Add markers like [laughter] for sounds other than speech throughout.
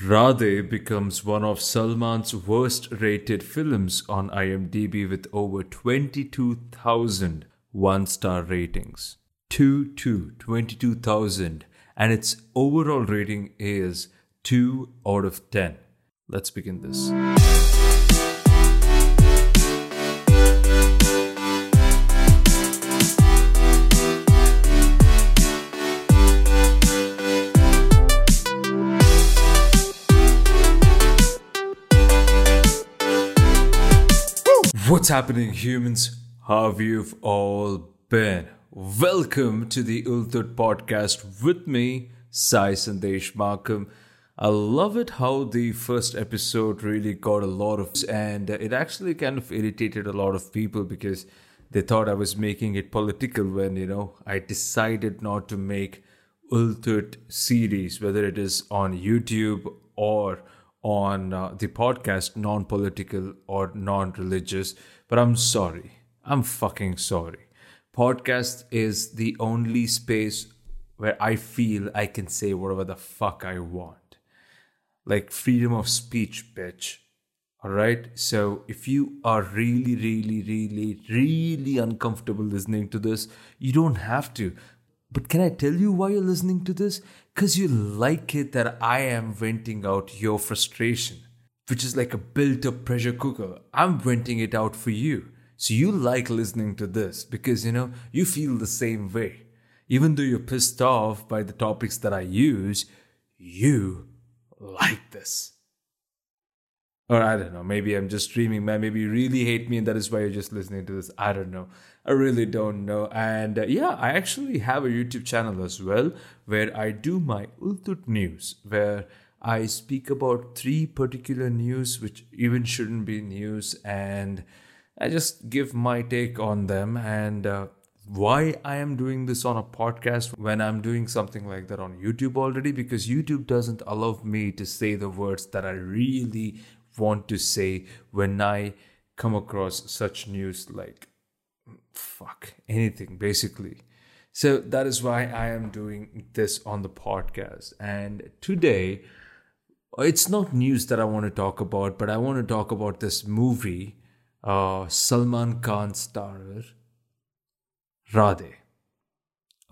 Radhe becomes one of Salman's worst rated films on IMDb with over 22,000 one star ratings. 2 2 22,000 and its overall rating is 2 out of 10. Let's begin this. What's happening, humans? How have you all been? Welcome to the Ulthut podcast with me, Sai Sandesh Makam. I love it how the first episode really got a lot of, and it actually kind of irritated a lot of people because they thought I was making it political when, you know, I decided not to make Ulthut series, whether it is on YouTube or on uh, the podcast non political or non religious, but I'm sorry. I'm fucking sorry. Podcast is the only space where I feel I can say whatever the fuck I want. Like freedom of speech, bitch. Alright? So if you are really, really, really, really uncomfortable listening to this, you don't have to. But can I tell you why you're listening to this? Because you like it that I am venting out your frustration, which is like a built up pressure cooker. I'm venting it out for you. So you like listening to this because, you know, you feel the same way. Even though you're pissed off by the topics that I use, you like this. Or I don't know, maybe I'm just dreaming, man. Maybe you really hate me and that is why you're just listening to this. I don't know. I really don't know. And uh, yeah, I actually have a YouTube channel as well where I do my Ultut news, where I speak about three particular news which even shouldn't be news and I just give my take on them and uh, why I am doing this on a podcast when I'm doing something like that on YouTube already because YouTube doesn't allow me to say the words that I really want to say when I come across such news like fuck anything basically. So that is why I am doing this on the podcast. And today, it's not news that I want to talk about, but I want to talk about this movie, uh, Salman Khan starrer, Radhe.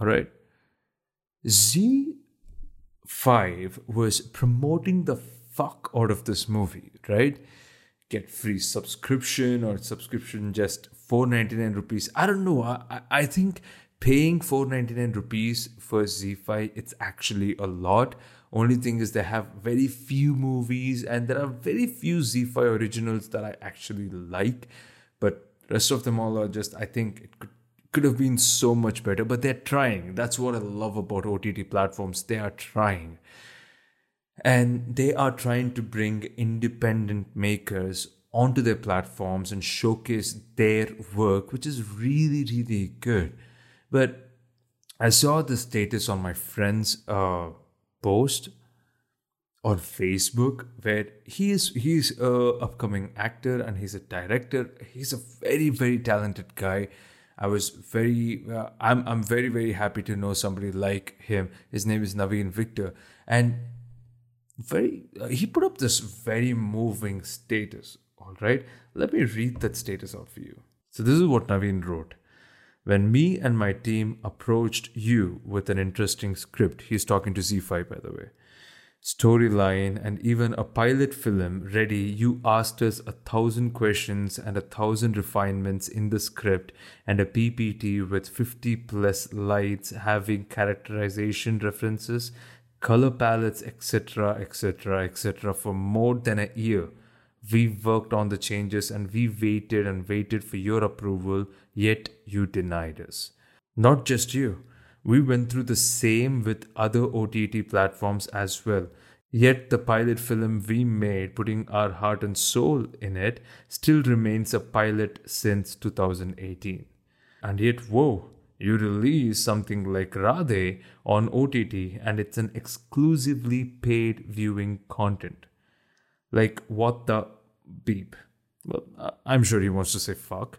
All right. ZEE5 was promoting the fuck out of this movie, right? Get free subscription or subscription just 499 rupees. I don't know. I, I think paying 499 rupees for ZEE5 it's actually a lot. Only thing is they have very few movies and there are very few ZEE5 originals that I actually like. But rest of them all are just I think it could could have been so much better, but they're trying. That's what I love about OTT platforms. They are trying. And they are trying to bring independent makers onto their platforms and showcase their work, which is really, really good. But I saw the status on my friend's uh, post on Facebook where he is he's a upcoming actor and he's a director. He's a very very talented guy. I was very uh, I'm I'm very very happy to know somebody like him. His name is Naveen Victor and very uh, he put up this very moving status all right? Let me read that status out for you. So this is what naveen wrote. When me and my team approached you with an interesting script he's talking to ZEE5 by the way storyline and even a pilot film ready you asked us a thousand questions and a thousand refinements in the script and a ppt with 50 plus lights having characterization references color palettes, etc., etc., etc. for more than a year. We worked on the changes and we waited and waited for your approval, yet you denied us. Not just you, we went through the same with other OTT platforms as well. Yet the pilot film we made, putting our heart and soul in it, still remains a pilot since 2018. And yet, whoa, you release something like Radhe on OTT and it's an exclusively paid viewing content. Like, what the beep? Well, I'm sure he wants to say fuck.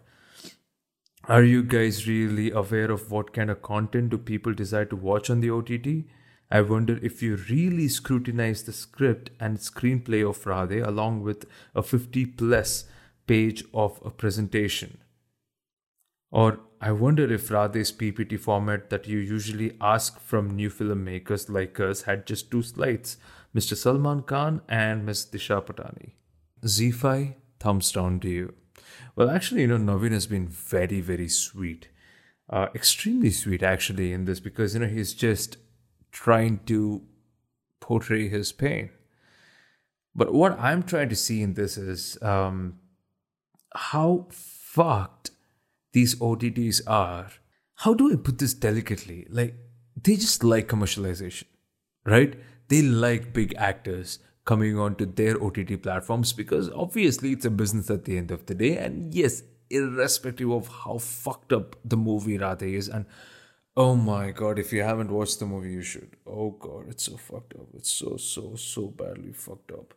Are you guys really aware of what kind of content do people decide to watch on the OTT? I wonder if you really scrutinize the script and screenplay of Radhe along with a 50 plus page of a presentation. Or I wonder if Radhe's PPT format that you usually ask from new filmmakers like us had just two slides Mr. Salman Khan and Ms. Disha Patani. ZEE5, thumbs down to you. Well, actually, you know, Naveen has been very, very sweet. Uh, extremely sweet, actually, in this because, you know, he's just trying to portray his pain. But what I'm trying to see in this is um, how fucked these OTTs are. How do I put this delicately? Like, they just like commercialization, right? They like big actors coming onto their OTT platforms because obviously it's a business at the end of the day. And yes, irrespective of how fucked up the movie Radhe is, and Oh my god, if you haven't watched the movie, you should. Oh god, it's so fucked up. It's so, so, so badly fucked up.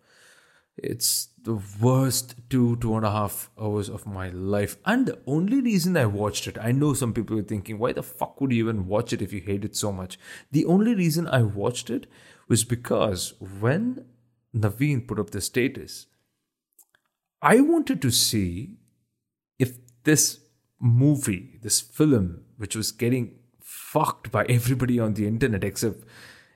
It's the worst two, two and a half hours of my life. And the only reason I watched it, I know some people are thinking, why the fuck would you even watch it if you hate it so much? The only reason I watched it was because when Naveen put up the status, I wanted to see if this movie, this film, which was getting fucked by everybody on the internet except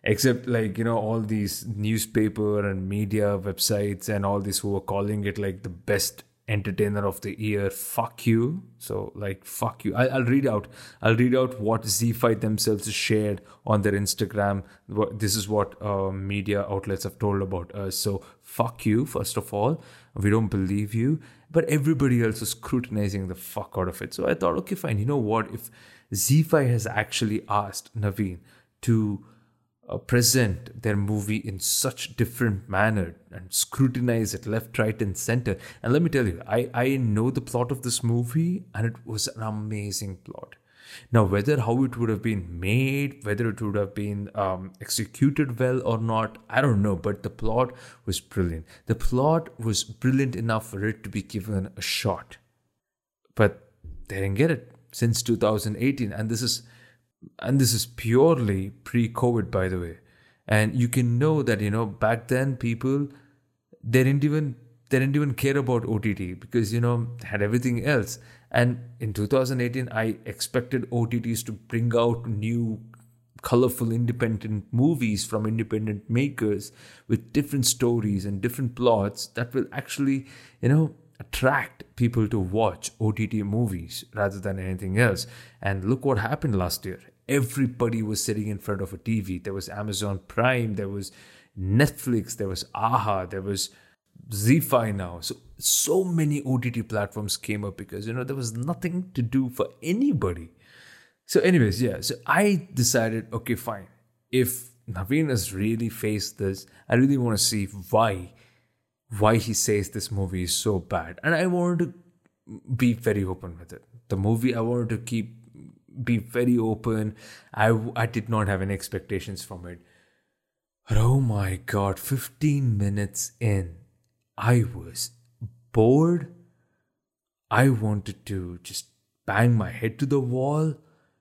except like you know all these newspaper and media websites and all these who are calling it like the best entertainer of the year fuck you. So like fuck you. I, will read out i'll read out what ZEE5 themselves shared on their instagram. This is what uh, media outlets have told about us. So fuck you first of all. We don't believe you. But everybody else is scrutinizing the fuck out of it. So i thought okay fine. You know what? If ZEE5 has actually asked Naveen to uh, present their movie in such different manner and scrutinize it left right and center. And let me tell you i i know the plot of this movie and it was an amazing plot. Now whether how it would have been made whether it would have been um, executed well or not i don't know but the plot was brilliant. The plot was brilliant enough for it to be given a shot. But they didn't get it since 2018 and this is and this is purely pre-covid by the way and you can know that you know back then people they didn't even they didn't even care about ott because you know had everything else and in 2018 i expected otts to bring out new colorful independent movies from independent makers with different stories and different plots that will actually you know attract people to watch OTT movies rather than anything else. And look what happened last year. Everybody was sitting in front of a TV. There was Amazon Prime, there was Netflix, there was AHA, there was ZEE5 now. So so many OTT platforms came up because you know there was nothing to do for anybody. So, anyways, yeah. So I decided, okay, fine. If Naveen has really faced this, I really want to see why why he says this movie is so bad. And I wanted to be very open with it. The movie, I wanted to keep be very open. I, I did not have any expectations from it. But oh my god, 15 minutes in, I was bored. I wanted to just bang my head to the wall.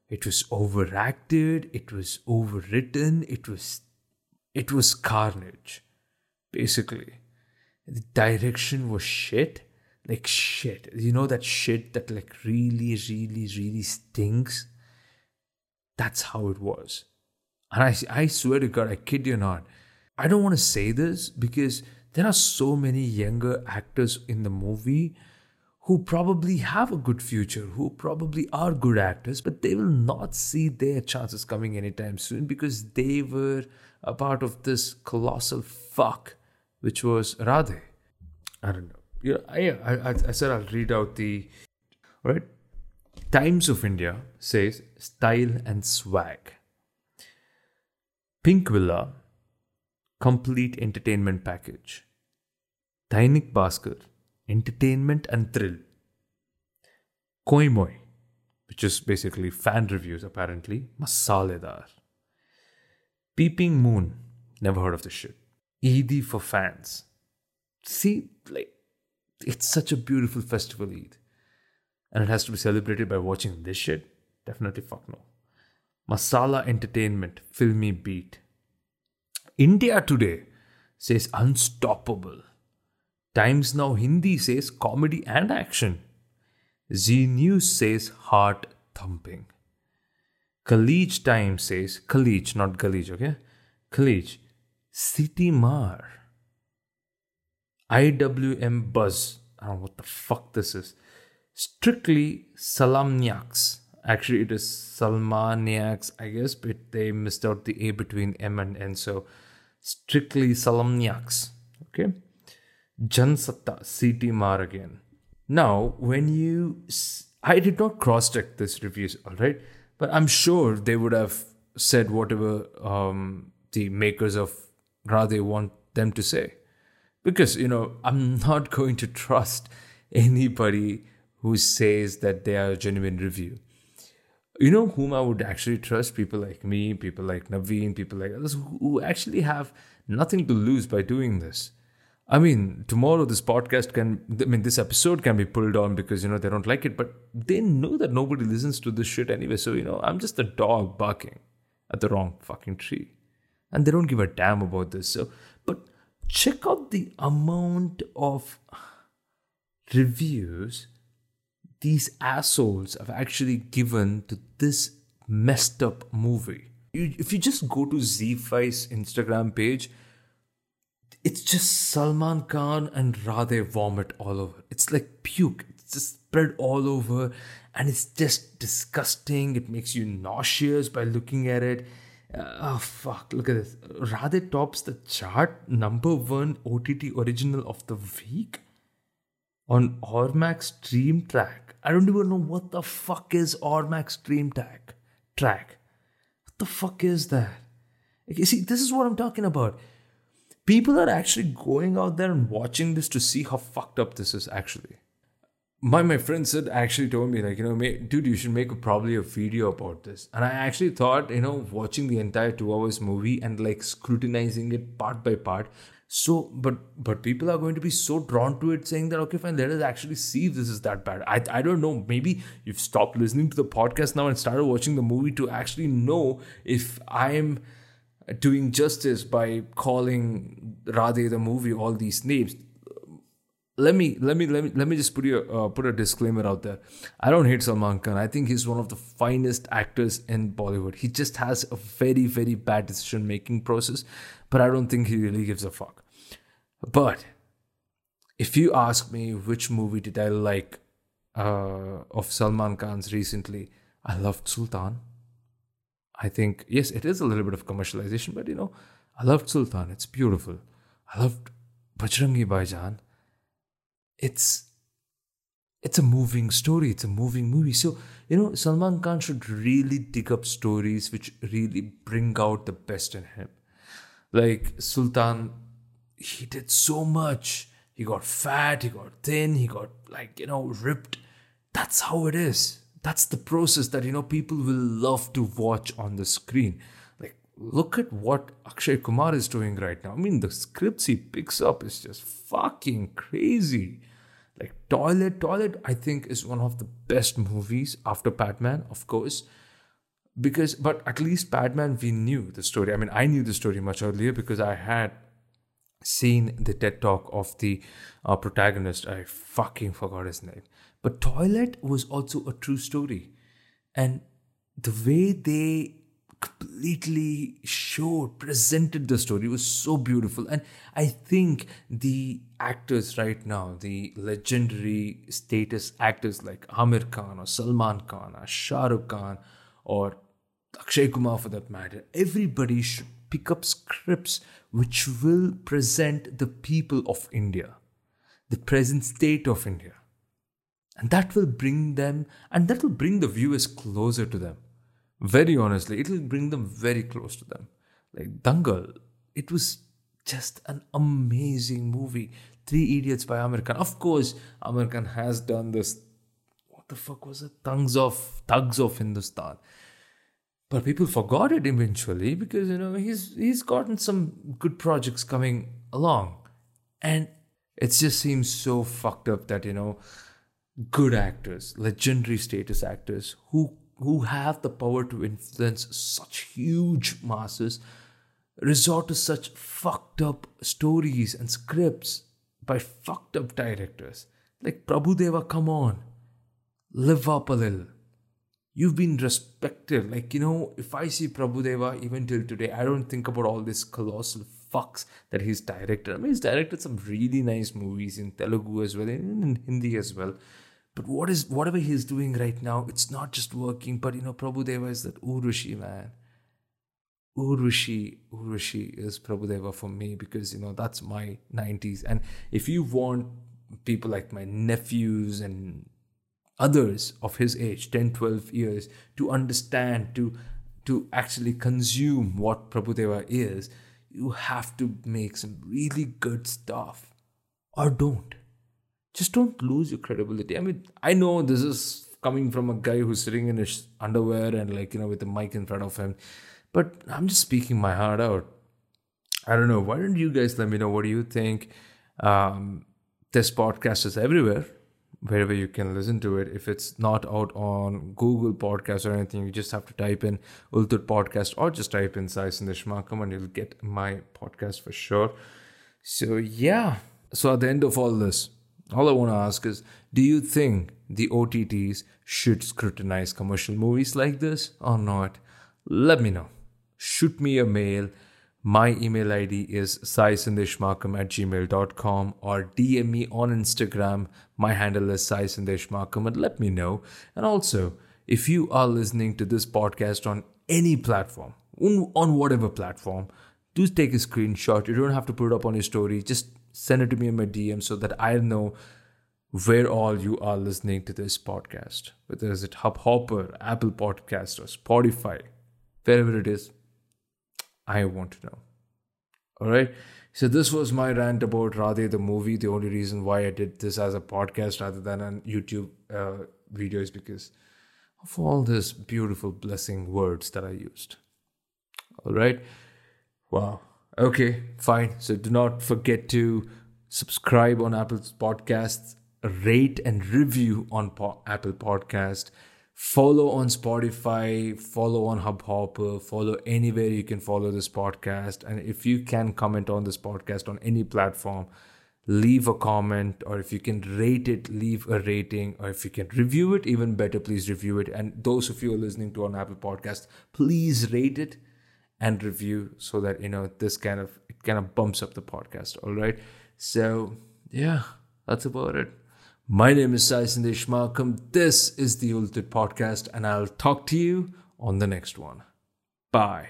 It was overacted, it was overwritten, it was it was carnage, basically the direction was shit like shit you know that shit that like really really really stinks that's how it was and i i swear to god i kid you not i don't want to say this because there are so many younger actors in the movie who probably have a good future, who probably are good actors, but they will not see their chances coming anytime soon because they were a part of this colossal fuck which was Radhe. I don't know. Yeah, I, I, said I'll read out the right. Times of India says style and swag. Pinkvilla, complete entertainment package. Dainik Bhaskar, entertainment and thrill. Koimoi, which is basically fan reviews apparently, masaledar. Peeping Moon, never heard of this shit. Eid for fans. See, like, it's such a beautiful festival Eid. And it has to be celebrated by watching this shit? Definitely fuck no. Masala entertainment, Filmibeat. India Today says unstoppable. Times Now Hindi says comedy and action. Zee News says heart thumping. Khaleej Times says Khaleej, not Khaleej, okay? Khaleej. Seeti Maar. IWM Buzz. I don't know what the fuck this is. Strictly Salamniaks. Actually, it is Salmaniaks, I guess, but they missed out the A between M and N. So, strictly Salamniaks. Okay. Jansatta, Seeti Maar again. Now, when you. I did not cross check this reviews, alright? But I'm sure they would have said whatever um, the makers of Radhe want them to say. Because, you know, I'm [laughs] not going to trust anybody who says that they are a genuine review. You know whom I would actually trust? People like me, people like Naveen, people like others who actually have nothing to lose by doing this. I mean, tomorrow this podcast can, I mean, this episode can be pulled on because, you know, they don't like it, but they know that nobody listens to this shit anyway. So, you know, I'm just a dog barking at the wrong fucking tree. And they don't give a damn about this. So, check out the amount of reviews these assholes have actually given to this messed up movie. You, if you just go to ZEE5's Instagram page, it's just Salman Khan and Radhe vomit all over. It's like puke. It's just spread all over and it's just disgusting. It makes you nauseous by looking at it. Oh fuck, look at this. Radhe tops the chart, number one OTT original of the week on Ormax Stream Track. I don't even know what the fuck is Ormax Stream Track. Track. What the fuck is that? You see, this is what I'm talking about people are actually going out there and watching this to see how fucked up this is actually. My my friend said actually told me like you know dude you should make a, probably a video about this. And I actually thought you know watching the entire two hours movie and like scrutinizing it part by part. So but but people are going to be so drawn to it saying that okay fine let us actually see if this is that bad. I, I don't know. Maybe you've stopped listening to the podcast now and started watching the movie to actually know if I'm doing justice by calling Radhe the movie all these names. Let me let me let me let me just put you uh, put a disclaimer out there. I don't hate Salman Khan. I think he's one of the finest actors in Bollywood. He just has a very very bad decision making process, but I don't think he really gives a fuck. But if you ask me which movie did I like uh, of Salman Khan's recently, I loved Sultan. I think, yes, it is a little bit of commercialization, but you know, I loved Sultan. It's beautiful. I loved Bajrangi Bhaijaan. It's it's a moving story. It's a moving movie. So, you know, Salman Khan should really dig up stories which really bring out the best in him. Like Sultan, he did so much. He got fat, he got thin, he got like, you know, ripped. That's how it is that's the process that you know people will love to watch on the screen look at what akshay kumar is doing right now. I mean the scripts he picks up is just fucking crazy. Like toilet toilet i think is one of the best movies after Padman, of course. Because but at least Padman, we knew the story. I mean i knew the story much earlier because i had seen the ted talk of the uh, protagonist. I fucking forgot his name. But Toilet was also a true story. And the way they completely showed, presented the story was so beautiful. And I think the actors right now, the legendary status actors like Aamir Khan or Salman Khan or Shah Rukh Khan or Akshay Kumar for that matter, everybody should pick up scripts which will present the people of India, the present state of India and that will bring them, and that will bring the viewers closer to them. Very honestly, it will bring them very close to them. Like Dangal, it was just an amazing movie. Three Idiots by Aamir Khan. Of course, Aamir Khan has done this. What the fuck was it? Thugs of Thugs of Hindustan. But people forgot it eventually because you know he's he's gotten some good projects coming along, and it just seems so fucked up that you know good actors, legendary status actors who who have the power to influence such huge masses resort to such fucked up stories and scripts by fucked up directors. Like Prabhudeva, come on. Live up a little. You've been respected. Like, you know, if I see Prabhudeva even till today, I don't think about all this colossal fucks that he's directed. I mean, he's directed some really nice movies in Telugu as well, and in Hindi as well. But what is whatever he's doing right now, it's not just working. But you know, Prabhudeva is that Urvashi man. Urvashi, Urvashi is Prabhudeva for me because you know that's my 90s. And if you want people like my nephews and others of his age, 10, 12 years, to understand, to to actually consume what Prabhudeva is, you have to make some really good stuff. Or don't. Just don't lose your credibility. I mean, I know this is coming from a guy who's sitting in his underwear and like, you know, with a mic in front of him but I'm just speaking my heart out. I don't know. Why don't you guys let me know? What do you think? Um, this podcast is everywhere, wherever you can listen to it. If it's not out on Google Podcast or anything, you just have to type in Ultut Podcast or just type in Sai Sandesh Makam and you'll get my podcast for sure. So, yeah. So, at the end of all this, all I want to ask is do you think the OTTs should scrutinize commercial movies like this or not? Let me know shoot me a mail. My email ID is saisandeshmakam at gmail.com or DM me on Instagram. My handle is saisandeshmakam and let me know. And also, if you are listening to this podcast on any platform, on whatever platform, do take a screenshot. You don't have to put it up on your story. Just send it to me in my DM so that I know where all you are listening to this podcast. Whether it's at Hubhopper, Apple Podcast, or Spotify, wherever it is, I want to know. All right. So this was my rant about Radhe the movie. The only reason why I did this as a podcast rather than a YouTube uh, video is because of all these beautiful blessing words that I used. All right. Wow. Okay, fine. So do not forget to subscribe on Apple Podcasts, rate and review on po- Apple Podcast follow on Spotify, follow on Hubhopper, follow anywhere you can follow this podcast. And if you can comment on this podcast on any platform, leave a comment, or if you can rate it, leave a rating, or if you can review it, even better, please review it. And those of you who are listening to on Apple Podcast, please rate it and review so that you know this kind of it kind of bumps up the podcast. All right. So yeah, that's about it. My name is Sai Sandesh Makam. This is the Ultimate Podcast, and I'll talk to you on the next one. Bye.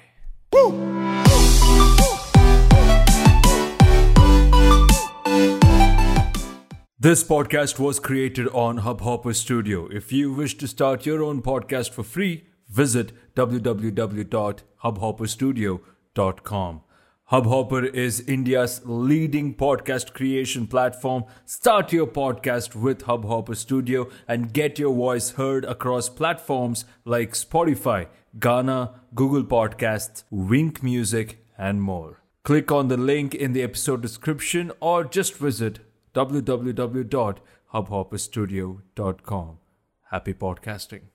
This podcast was created on Hubhopper Studio. If you wish to start your own podcast for free, visit www.hubhopperstudio.com. Hubhopper is India's leading podcast creation platform. Start your podcast with Hubhopper Studio and get your voice heard across platforms like Spotify, Gaana, Google Podcasts, Wynk Music, and more. Click on the link in the episode description or just visit www.hubhopperstudio.com. Happy podcasting.